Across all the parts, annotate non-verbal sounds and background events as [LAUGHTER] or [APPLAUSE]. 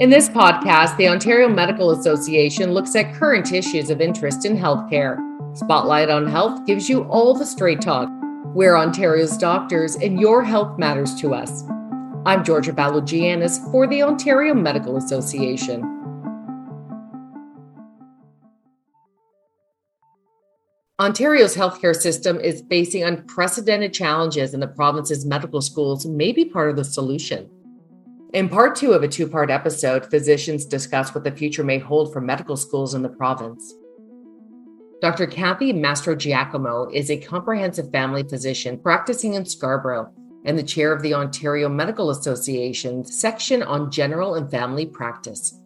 In this podcast, the Ontario Medical Association looks at current issues of interest in healthcare. Spotlight on Health gives you all the straight talk. We're Ontario's doctors, and your health matters to us. I'm Georgia Balogianis for the Ontario Medical Association. Ontario's healthcare system is facing unprecedented challenges, and the province's medical schools may be part of the solution. In part two of a two part episode, physicians discuss what the future may hold for medical schools in the province. Dr. Kathy Mastrogiacomo is a comprehensive family physician practicing in Scarborough and the chair of the Ontario Medical Association's section on general and family practice.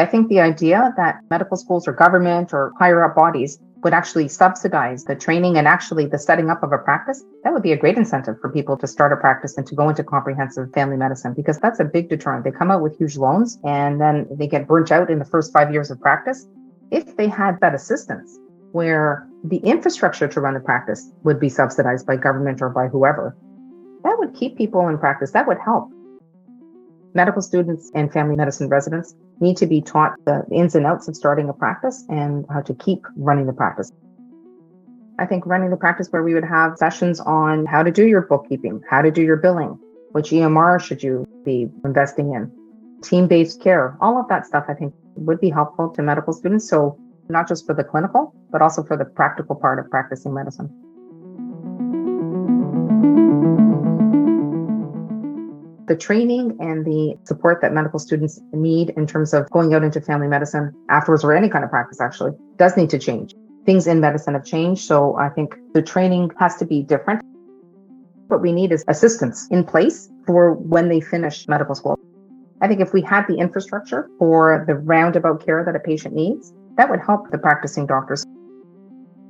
I think the idea that medical schools or government or higher up bodies would actually subsidize the training and actually the setting up of a practice, that would be a great incentive for people to start a practice and to go into comprehensive family medicine because that's a big deterrent. They come out with huge loans and then they get burnt out in the first five years of practice. If they had that assistance where the infrastructure to run the practice would be subsidized by government or by whoever, that would keep people in practice. That would help. Medical students and family medicine residents need to be taught the ins and outs of starting a practice and how to keep running the practice. I think running the practice where we would have sessions on how to do your bookkeeping, how to do your billing, which EMR should you be investing in, team based care, all of that stuff I think would be helpful to medical students. So, not just for the clinical, but also for the practical part of practicing medicine. The training and the support that medical students need in terms of going out into family medicine afterwards or any kind of practice actually does need to change. Things in medicine have changed. So I think the training has to be different. What we need is assistance in place for when they finish medical school. I think if we had the infrastructure for the roundabout care that a patient needs, that would help the practicing doctors.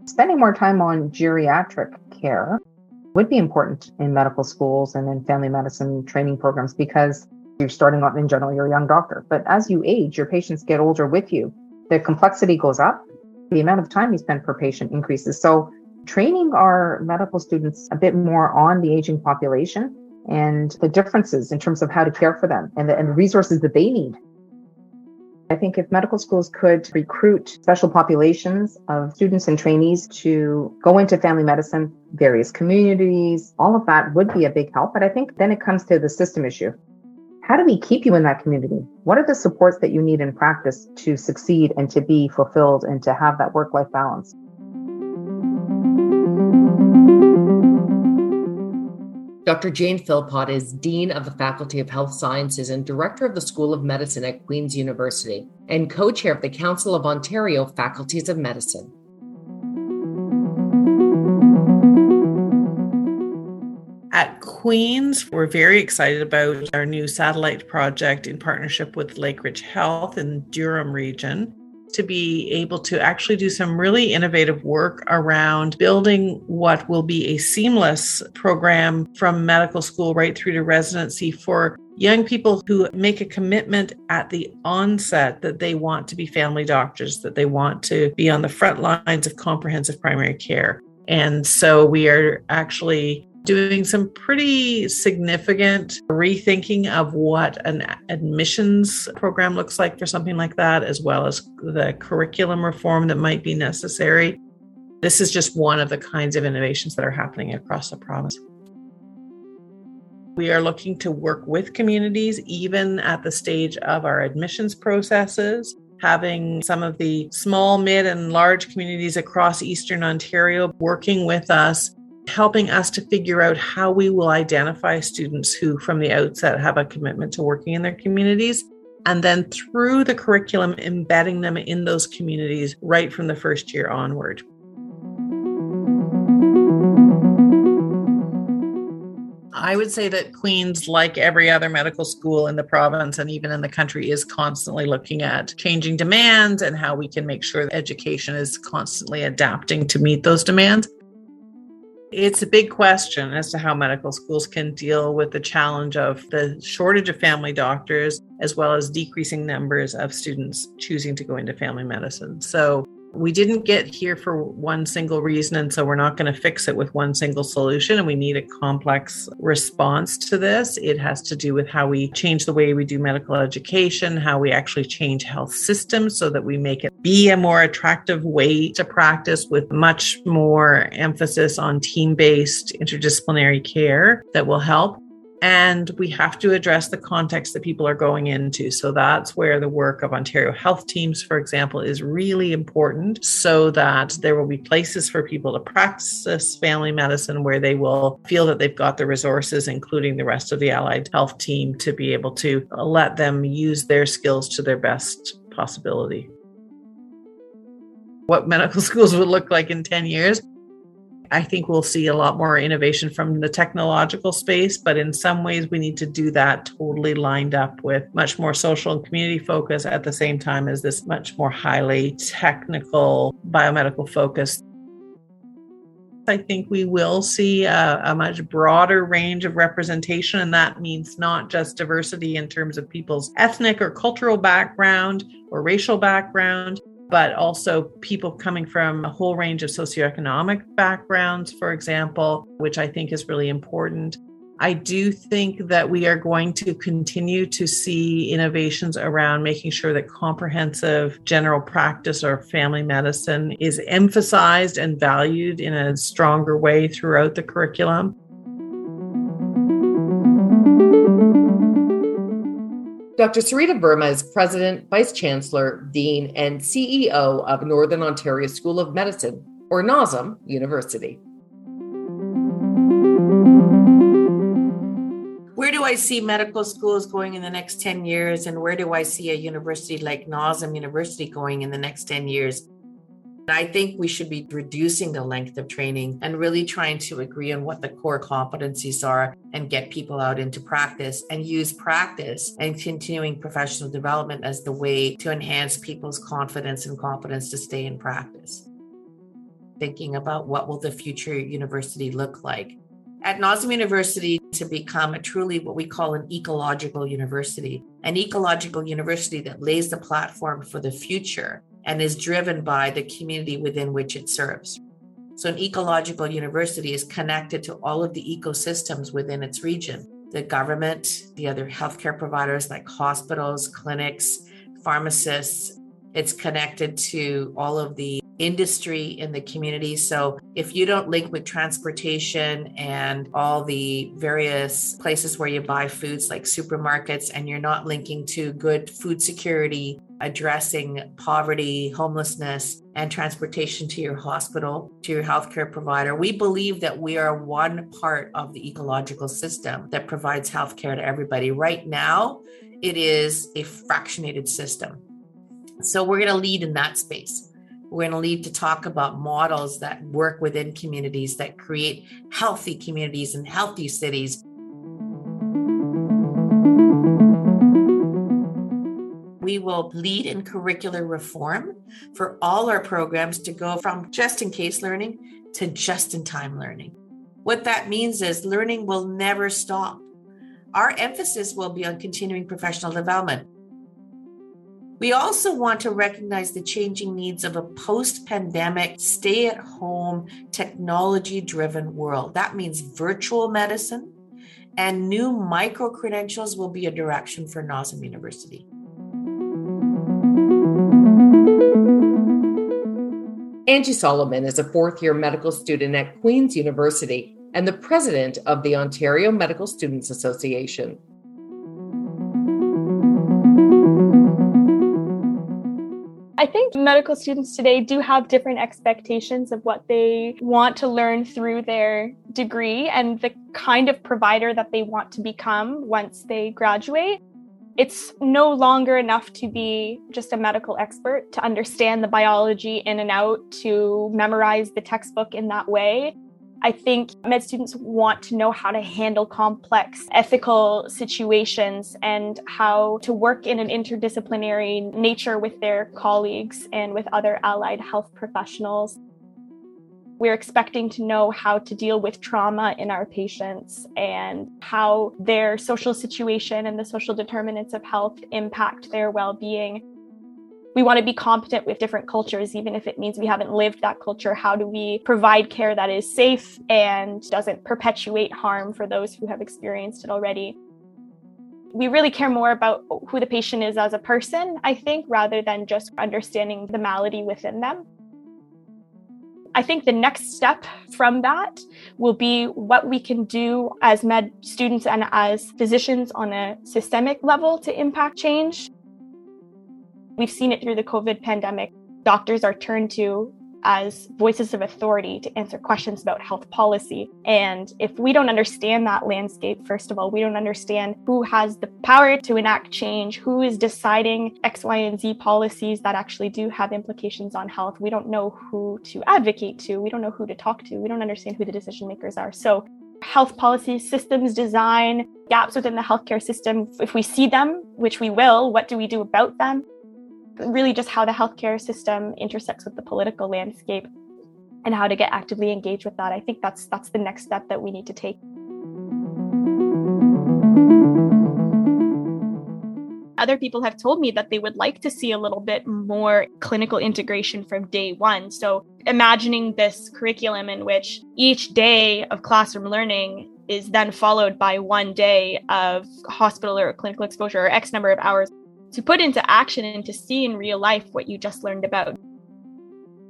Spending more time on geriatric care would be important in medical schools and in family medicine training programs because you're starting out in general, you're a young doctor. But as you age, your patients get older with you. The complexity goes up. The amount of time you spend per patient increases. So training our medical students a bit more on the aging population and the differences in terms of how to care for them and the, and the resources that they need I think if medical schools could recruit special populations of students and trainees to go into family medicine, various communities, all of that would be a big help. But I think then it comes to the system issue. How do we keep you in that community? What are the supports that you need in practice to succeed and to be fulfilled and to have that work life balance? Dr. Jane Philpott is Dean of the Faculty of Health Sciences and Director of the School of Medicine at Queen's University and co chair of the Council of Ontario Faculties of Medicine. At Queen's, we're very excited about our new satellite project in partnership with Lakeridge Health in Durham region to be able to actually do some really innovative work around building what will be a seamless program from medical school right through to residency for young people who make a commitment at the onset that they want to be family doctors, that they want to be on the front lines of comprehensive primary care. And so we are actually doing some pretty significant rethinking of what an admissions program looks like for something like that, as well as the curriculum reform that might be necessary. This is just one of the kinds of innovations that are happening across the province. We are looking to work with communities, even at the stage of our admissions processes, having some of the small, mid, and large communities across Eastern Ontario working with us helping us to figure out how we will identify students who, from the outset, have a commitment to working in their communities. And then through the curriculum, embedding them in those communities right from the first year onward. I would say that Queen's, like every other medical school in the province and even in the country, is constantly looking at changing demands and how we can make sure that education is constantly adapting to meet those demands. It's a big question as to how medical schools can deal with the challenge of the shortage of family doctors, as well as decreasing numbers of students choosing to go into family medicine. So, we didn't get here for one single reason. And so we're not going to fix it with one single solution. And we need a complex response to this. It has to do with how we change the way we do medical education, how we actually change health systems so that we make it be a more attractive way to practice with much more emphasis on team based interdisciplinary care that will help and we have to address the context that people are going into. So that's where the work of Ontario health teams, for example, is really important so that there will be places for people to practice family medicine where they will feel that they've got the resources, including the rest of the allied health team, to be able to let them use their skills to their best possibility what medical [LAUGHS] schools would look like in 10 years. I think we'll see a lot more innovation from the technological space, but in some ways, we need to do that totally lined up with much more social and community focus at the same time as this much more highly technical biomedical focus. I think we will see a, a, much broader range of representation, and that means not just diversity in terms of people's ethnic or cultural background or racial background, but also people coming from a whole range of socioeconomic backgrounds, for example, which I think is really important. I do think that we are going to continue to see innovations around making sure that comprehensive general practice or family medicine is emphasized and valued in a stronger way throughout the curriculum. Dr. Sarita Verma is President, Vice Chancellor, Dean, and CEO of Northern Ontario School of Medicine, or NOSM University. Where do I see medical schools going in the next 10 years? And where do I see a university like NOSM University going in the next 10 years? I think we should be reducing the length of training and really trying to agree on what the core competencies are and get people out into practice and use practice and continuing professional development as the way to enhance people's confidence and competence to stay in practice. Thinking about what will the future university look like. At NOSM University, to become a truly what we call an ecological university, an ecological university that lays the platform for the future and is driven by the community within which it serves. So, an ecological university is connected to all of the ecosystems within its region the government, the other healthcare providers like hospitals, clinics, pharmacists. It's connected to all of the industry in the community. So if you don't link with transportation and all the various places where you buy foods like supermarkets, and you're not linking to good food security, addressing poverty, homelessness, and transportation to your hospital, to your healthcare provider, we believe that we are one part of the ecological system that provides healthcare to everybody. Right now, it is a fractionated system. So we're going to lead in that space. We're going to lead to talk about models that work within communities that create healthy communities and healthy cities. We will lead in curricular reform for all our programs to go from just in case learning to just in time learning. What that means is learning will never stop. Our emphasis will be on continuing professional development. We also want to recognize the changing needs of a post pandemic, stay at home, technology driven world. That means virtual medicine and new micro credentials will be a direction for NOSM University. Angie Solomon is a fourth year medical student at Queen's University and the president of the Ontario Medical Students Association. I think medical students today do have different expectations of what they want to learn through their degree and the kind of provider that they want to become once they graduate. It's no longer enough to be just a medical expert, to understand the biology in and out, to memorize the textbook in that way. I think med students want to know how to handle complex ethical situations and how to work in an interdisciplinary nature with their colleagues and with other allied health professionals. We're expecting to know how to deal with trauma in our patients and how their social situation and the social determinants of health impact their well being We want to be competent with different cultures, even if it means we haven't lived that culture. How do we provide care that is safe and doesn't perpetuate harm for those who have experienced it already? We really care more about who the patient is as a person, I think, rather than just understanding the malady within them. I think the next step from that will be what we can do as med students and as physicians on a systemic level to impact change. We've seen it through the COVID pandemic. Doctors are turned to as voices of authority to answer questions about health policy. And if we don't understand that landscape, first of all, we don't understand who has the power to enact change, who is deciding X, Y, and Z policies that actually do have implications on health. We don't know who to advocate to. We don't know who to talk to. We don't understand who the decision makers are. So health policy, systems design, gaps within the healthcare system, if we see them, which we will, what do we do about them? Really just how the healthcare system intersects with the political landscape and how to get actively engaged with that. I think that's that's the next step that we need to take. Other people have told me that they would like to see a little bit more clinical integration from day one. So, imagining this curriculum in which each day of classroom learning is then followed by one day of hospital or clinical exposure or X number of hours to put into action and to see in real life what you just learned about.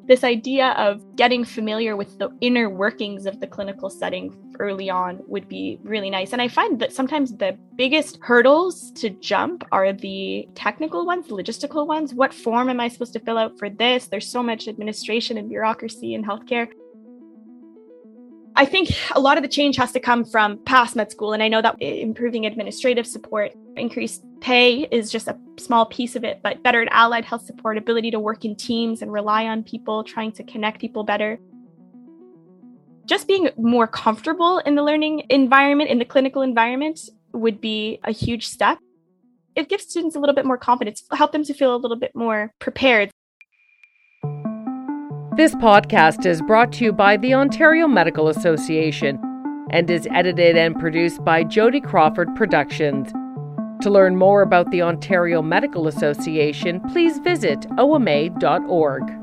This idea of getting familiar with the inner workings of the clinical setting early on would be really nice. And I find that sometimes the biggest hurdles to jump are the technical ones, the logistical ones. What form am I supposed to fill out for this? There's so much administration and bureaucracy in healthcare. I think a lot of the change has to come from past med school. And I know that improving administrative support, increased pay is just a small piece of it, but better allied health support, ability to work in teams and rely on people, trying to connect people better. Just being more comfortable in the learning environment, in the clinical environment, would be a huge step. It gives students a little bit more confidence, help them to feel a little bit more prepared. This podcast is brought to you by the Ontario Medical Association and is edited and produced by Jody Crawford Productions. To learn more about the Ontario Medical Association, please visit oma.org.